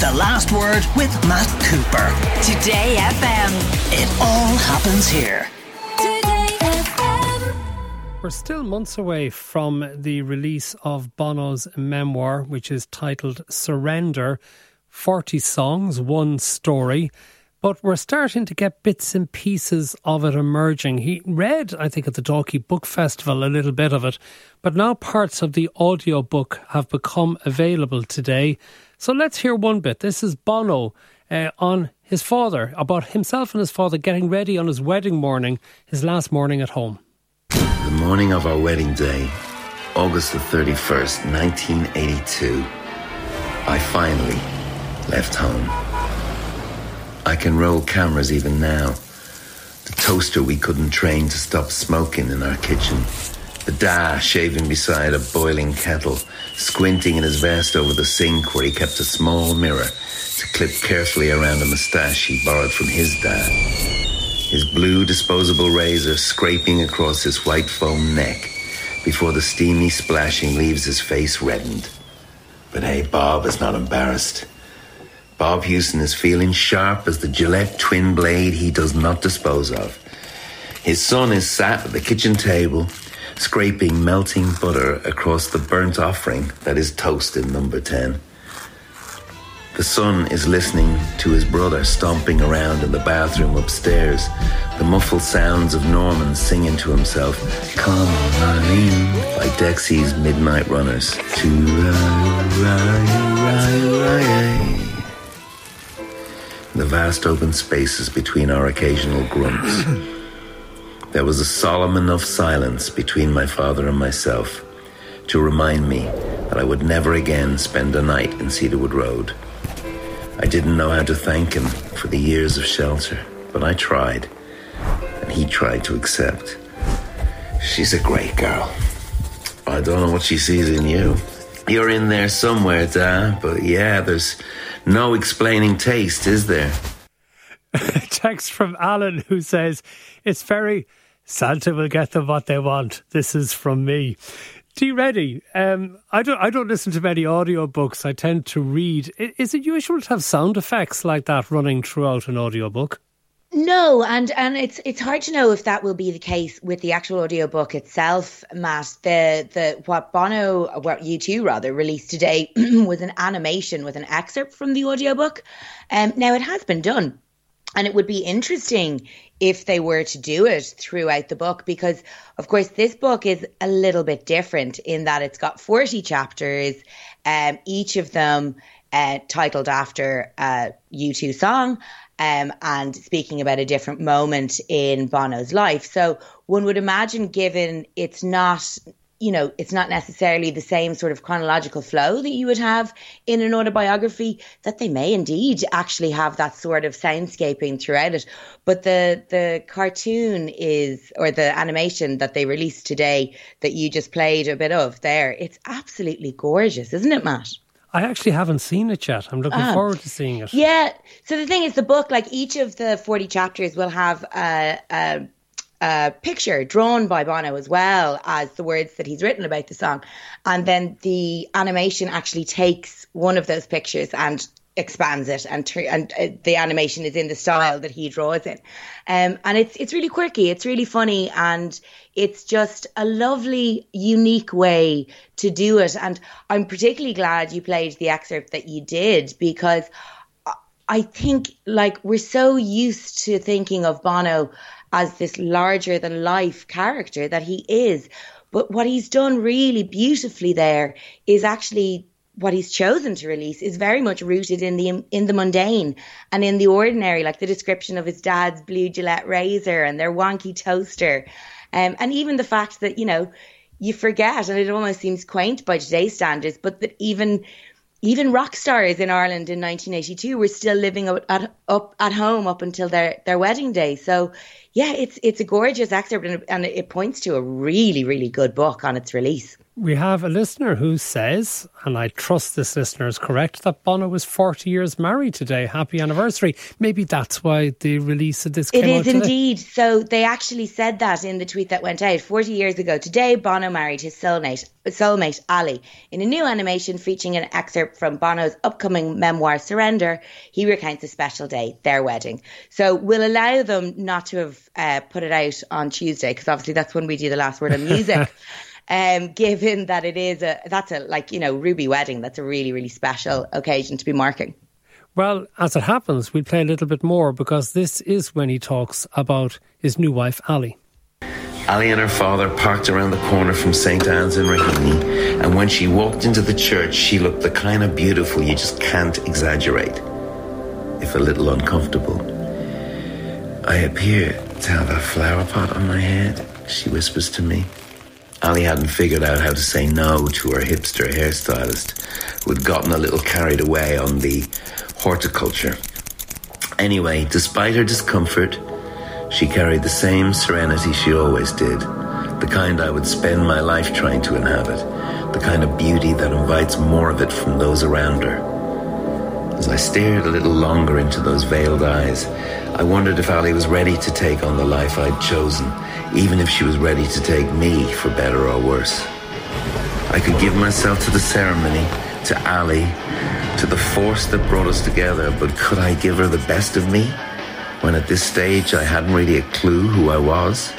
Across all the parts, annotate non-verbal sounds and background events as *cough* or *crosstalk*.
The Last Word with Matt Cooper. Today FM. It all happens here. Today FM. We're still months away from the release of Bono's memoir, which is titled Surrender 40 Songs, One Story. But we're starting to get bits and pieces of it emerging. He read, I think, at the Dalkey Book Festival a little bit of it, but now parts of the audio book have become available today. So let's hear one bit. This is Bono uh, on his father, about himself and his father getting ready on his wedding morning, his last morning at home. The morning of our wedding day, August the 31st, 1982, I finally left home. I can roll cameras even now. The toaster we couldn't train to stop smoking in our kitchen. The da shaving beside a boiling kettle, squinting in his vest over the sink where he kept a small mirror to clip carefully around a moustache he borrowed from his dad. His blue disposable razor scraping across his white foam neck before the steamy splashing leaves his face reddened. But hey, Bob is not embarrassed. Bob Hewson is feeling sharp as the Gillette twin blade he does not dispose of. His son is sat at the kitchen table, scraping melting butter across the burnt offering that is toast in number 10. The son is listening to his brother stomping around in the bathroom upstairs, the muffled sounds of Norman singing to himself, Come On Eileen, by Dexy's Midnight Runners. The vast open spaces between our occasional grunts. *clears throat* There was a solemn enough silence between my father and myself to remind me that I would never again spend a night in Cedarwood Road. I didn't know how to thank him for the years of shelter, but I tried, and he tried to accept. She's a great girl. I don't know what she sees in you. You're in there somewhere, Da, but yeah, there's no explaining taste, is there? *laughs* text from Alan who says, It's very Santa will get them what they want. This is from me. Dee Reddy. Um, I don't. I don't listen to many audiobooks. I tend to read. Is it usual to have sound effects like that running throughout an audiobook? No, and and it's it's hard to know if that will be the case with the actual audiobook itself, Matt. The the what Bono, what U2 rather released today *clears throat* was an animation with an excerpt from the audiobook. Um, now it has been done, and it would be interesting if they were to do it throughout the book because of course this book is a little bit different in that it's got 40 chapters um each of them uh, titled after a U2 song um, and speaking about a different moment in Bono's life. So one would imagine, given it's not, you know, it's not necessarily the same sort of chronological flow that you would have in an autobiography, that they may indeed actually have that sort of soundscaping throughout it. But the the cartoon is, or the animation that they released today that you just played a bit of there, it's absolutely gorgeous, isn't it, Matt? I actually haven't seen it yet. I'm looking Ah. forward to seeing it. Yeah. So the thing is, the book, like each of the 40 chapters, will have a, a, a picture drawn by Bono as well as the words that he's written about the song. And then the animation actually takes one of those pictures and expands it and tr- and uh, the animation is in the style that he draws it um and it's it's really quirky it's really funny and it's just a lovely unique way to do it and i'm particularly glad you played the excerpt that you did because I think like we're so used to thinking of Bono as this larger than life character that he is. But what he's done really beautifully there is actually what he's chosen to release is very much rooted in the in the mundane and in the ordinary, like the description of his dad's blue Gillette razor and their wonky toaster. Um, and even the fact that, you know, you forget and it almost seems quaint by today's standards, but that even even rock stars in Ireland in 1982 were still living up at, up at home up until their, their wedding day. So, yeah, it's it's a gorgeous excerpt and, and it points to a really really good book on its release. We have a listener who says, and I trust this listener is correct, that Bono was 40 years married today. Happy anniversary. Maybe that's why the release of this It is indeed. So they actually said that in the tweet that went out 40 years ago. Today, Bono married his soulmate, soulmate Ali. In a new animation featuring an excerpt from Bono's upcoming memoir, Surrender, he recounts a special day, their wedding. So we'll allow them not to have uh, put it out on Tuesday, because obviously that's when we do the last word on *laughs* music. Um, given that it is a, that's a, like, you know, Ruby wedding, that's a really, really special occasion to be marking. Well, as it happens, we'll play a little bit more because this is when he talks about his new wife, Ali. Ali and her father parked around the corner from St. Anne's in Raheny, and when she walked into the church, she looked the kind of beautiful you just can't exaggerate, if a little uncomfortable. I appear to have a flower pot on my head, she whispers to me. Ali hadn't figured out how to say no to her hipster hairstylist, who had gotten a little carried away on the horticulture. Anyway, despite her discomfort, she carried the same serenity she always did, the kind I would spend my life trying to inhabit, the kind of beauty that invites more of it from those around her. As I stared a little longer into those veiled eyes, I wondered if Ali was ready to take on the life I'd chosen, even if she was ready to take me for better or worse. I could give myself to the ceremony, to Ali, to the force that brought us together, but could I give her the best of me when at this stage I hadn't really a clue who I was?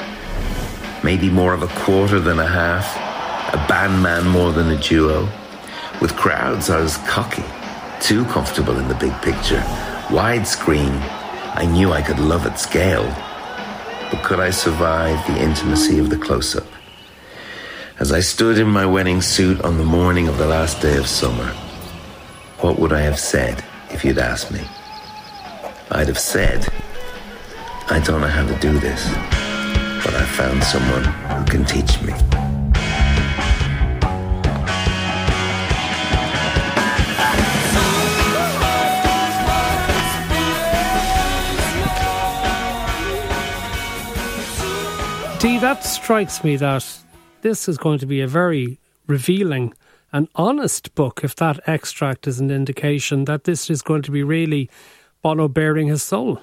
Maybe more of a quarter than a half, a bandman more than a duo. With crowds, I was cocky, too comfortable in the big picture. Widescreen, I knew I could love at scale. But could I survive the intimacy of the close up? As I stood in my wedding suit on the morning of the last day of summer, what would I have said if you'd asked me? I'd have said, I don't know how to do this, but I found someone who can teach me. That strikes me that this is going to be a very revealing and honest book if that extract is an indication that this is going to be really Bono bearing his soul.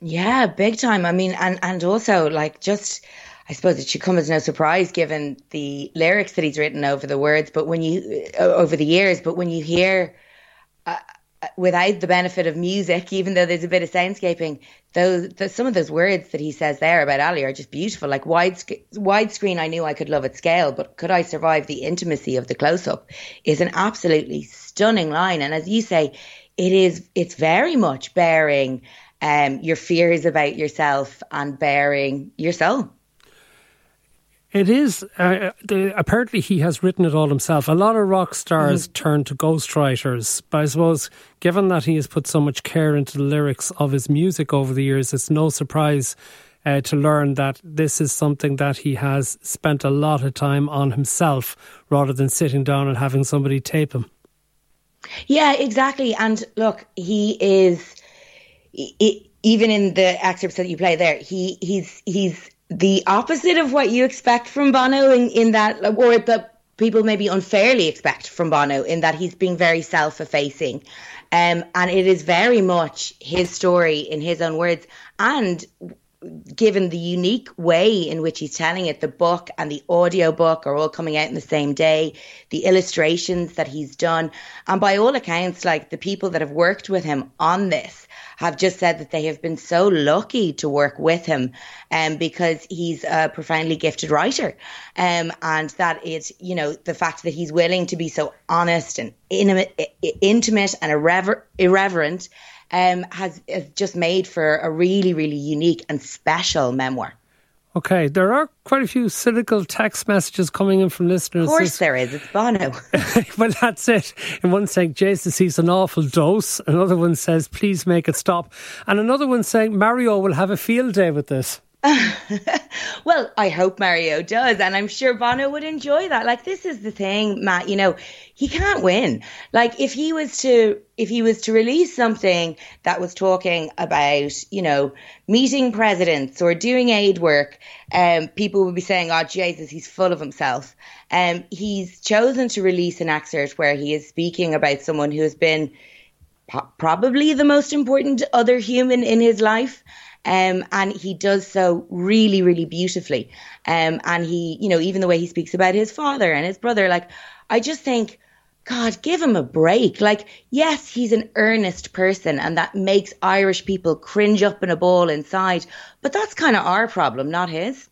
Yeah, big time. I mean, and and also like just, I suppose it should come as no surprise given the lyrics that he's written over the words, but when you uh, over the years, but when you hear. Uh, without the benefit of music, even though there's a bit of soundscaping, those the, some of those words that he says there about Ali are just beautiful. Like wide widescreen, I knew I could love at scale, but could I survive the intimacy of the close up? Is an absolutely stunning line, and as you say, it is. It's very much bearing um, your fears about yourself and bearing your soul. It is. Uh, the, apparently, he has written it all himself. A lot of rock stars Mm-hmm. turn to ghostwriters, but I suppose, given that he has put so much care into the lyrics of his music over the years, it's no surprise uh, to learn that this is something that he has spent a lot of time on himself rather than sitting down and having somebody tape him. Yeah, exactly. And look, he is even in the excerpts that you play there. He he's he's the opposite of what you expect from Bono in, in that, or that people maybe unfairly expect from Bono in that he's being very self-effacing. Um, and it is very much his story in his own words. And given the unique way in which he's telling it, the book and the audio book are all coming out in the same day, the illustrations that he's done. And by all accounts, like the people that have worked with him on this have just said that they have been so lucky to work with him um, because he's a profoundly gifted writer. Um, and that is, you know, the fact that he's willing to be so honest and intimate, intimate and irrever- irreverent um, has, has just made for a really, really unique and special memoir. Okay, there are quite a few cynical text messages coming in from listeners. Of course, This- there is. It's Bono. *laughs* well, that's it. In one saying, Jason sees an awful dose. Another one says, please make it stop. And another one saying, Mario will have a field day with this. *laughs* well, I hope Mario does, and I'm sure Bono would enjoy that. Like, this is the thing, Matt. You know, he can't win. Like, if he was to, if he was to release something that was talking about, you know, meeting presidents or doing aid work, um, people would be saying, "Oh, Jesus, he's full of himself." Um, he's chosen to release an excerpt where he is speaking about someone who has been probably the most important other human in his life. Um, and he does so really, really beautifully. Um, and he, you know, even the way he speaks about his father and his brother, like, I just think, God, give him a break. Like, yes, he's an earnest person and that makes Irish people cringe up in a ball inside, but that's kind of our problem, not his.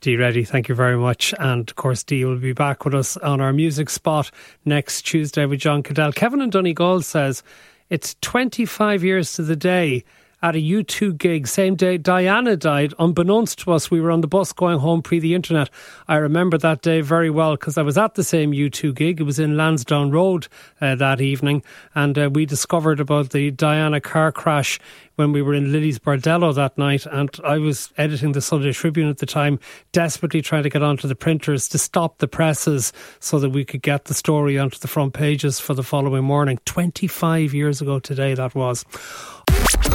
Dee Reddy, thank you very much. And of course, Dee will be back with us on our music spot next Tuesday with John Cadell. Kevin and Donegal says it's 25 years to the day at a U2 gig, same day Diana died. Unbeknownst to us, we were on the bus going home pre the internet. I remember that day very well because I was at the same U2 gig. It was in Lansdowne Road uh, that evening, and uh, we discovered about the Diana car crash when we were in Lillie's Bordello that night. And I was editing the Sunday Tribune at the time, desperately trying to get onto the printers to stop the presses so that we could get the story onto the front pages for the following morning. 25 years ago today, that was.